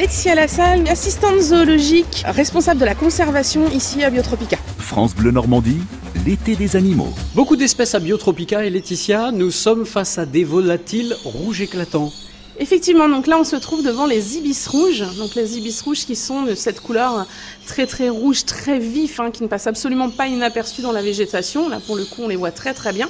Laetitia Lassalle, assistante zoologique, responsable de la conservation ici à Biotropica. France Bleu Normandie, l'été des animaux. Beaucoup d'espèces à Biotropica et Laetitia, nous sommes face à des volatiles rouges éclatants. Effectivement, donc là on se trouve devant les ibis rouges. Donc les ibis rouges qui sont de cette couleur très très rouge, très vif, hein, qui ne passe absolument pas inaperçu dans la végétation. Là pour le coup on les voit très très bien.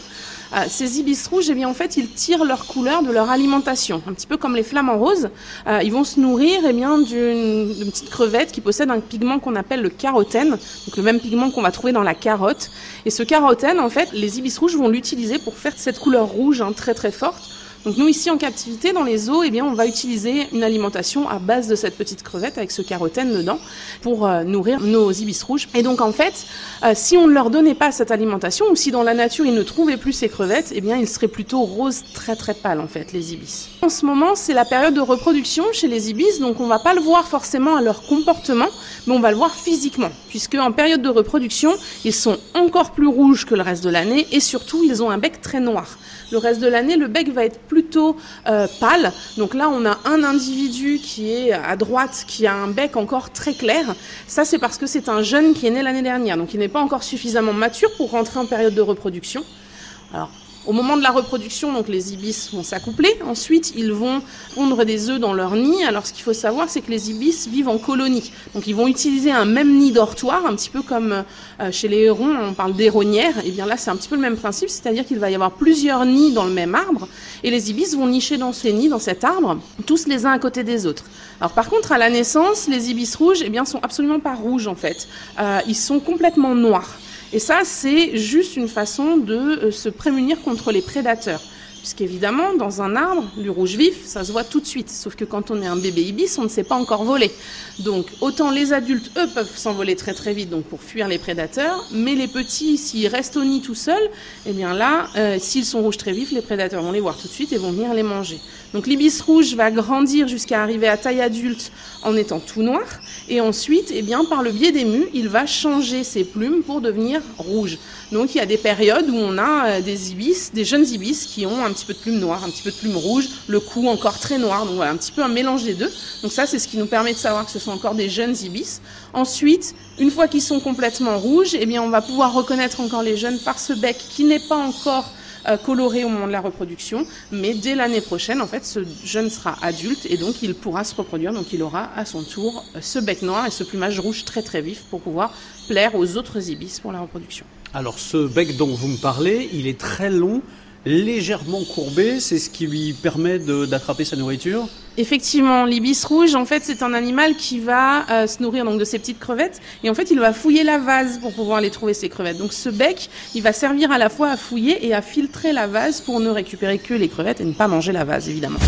Euh, ces ibis rouges, eh bien en fait ils tirent leur couleur de leur alimentation, un petit peu comme les flamants roses. Euh, ils vont se nourrir eh bien d'une petite crevette qui possède un pigment qu'on appelle le carotène, donc le même pigment qu'on va trouver dans la carotte. Et ce carotène, en fait, les ibis rouges vont l'utiliser pour faire cette couleur rouge hein, très très forte donc nous ici en captivité dans les eaux, eh bien on va utiliser une alimentation à base de cette petite crevette avec ce carotène dedans pour euh, nourrir nos ibis rouges. Et donc en fait, euh, si on ne leur donnait pas cette alimentation ou si dans la nature ils ne trouvaient plus ces crevettes, eh bien ils seraient plutôt roses très très pâles en fait les ibis. En ce moment, c'est la période de reproduction chez les ibis, donc on va pas le voir forcément à leur comportement, mais on va le voir physiquement, puisque en période de reproduction, ils sont encore plus rouges que le reste de l'année et surtout ils ont un bec très noir. Le reste de l'année, le bec va être plutôt euh, pâle. Donc là, on a un individu qui est à droite, qui a un bec encore très clair. Ça, c'est parce que c'est un jeune qui est né l'année dernière, donc il n'est pas encore suffisamment mature pour rentrer en période de reproduction. Alors, au moment de la reproduction, donc les ibis vont s'accoupler. Ensuite, ils vont pondre des œufs dans leur nid. Alors, ce qu'il faut savoir, c'est que les ibis vivent en colonie. Donc, ils vont utiliser un même nid dortoir, un petit peu comme euh, chez les hérons, on parle d'héronnière. Et eh bien là, c'est un petit peu le même principe, c'est-à-dire qu'il va y avoir plusieurs nids dans le même arbre, et les ibis vont nicher dans ces nids, dans cet arbre, tous les uns à côté des autres. Alors, par contre, à la naissance, les ibis rouges, eh bien, sont absolument pas rouges en fait. Euh, ils sont complètement noirs. Et ça, c'est juste une façon de euh, se prémunir contre les prédateurs. Puisqu'évidemment, dans un arbre, du rouge vif, ça se voit tout de suite. Sauf que quand on est un bébé ibis, on ne sait pas encore voler. Donc, autant les adultes, eux, peuvent s'envoler très très vite donc pour fuir les prédateurs. Mais les petits, s'ils restent au nid tout seuls, eh bien là, euh, s'ils sont rouges très vifs, les prédateurs vont les voir tout de suite et vont venir les manger. Donc, l'ibis rouge va grandir jusqu'à arriver à taille adulte en étant tout noir. Et ensuite, eh bien, par le biais des mues, il va changer ses plumes pour devenir rouge. Donc, il y a des périodes où on a euh, des ibis, des jeunes ibis qui ont un petit peu de plumes noires, un petit peu de plumes rouges, le cou encore très noir. Donc voilà, un petit peu un mélange des deux. Donc ça, c'est ce qui nous permet de savoir que ce sont encore des jeunes ibis. Ensuite, une fois qu'ils sont complètement rouges, eh bien, on va pouvoir reconnaître encore les jeunes par ce bec qui n'est pas encore euh, coloré au moment de la reproduction, mais dès l'année prochaine, en fait, ce jeune sera adulte et donc il pourra se reproduire. Donc il aura à son tour euh, ce bec noir et ce plumage rouge très très vif pour pouvoir plaire aux autres ibis pour la reproduction. Alors ce bec dont vous me parlez, il est très long légèrement courbé, c'est ce qui lui permet d'attraper sa nourriture Effectivement, l'ibis rouge, en fait, c'est un animal qui va euh, se nourrir donc de ces petites crevettes, et en fait, il va fouiller la vase pour pouvoir aller trouver ces crevettes. Donc, ce bec, il va servir à la fois à fouiller et à filtrer la vase pour ne récupérer que les crevettes et ne pas manger la vase, évidemment.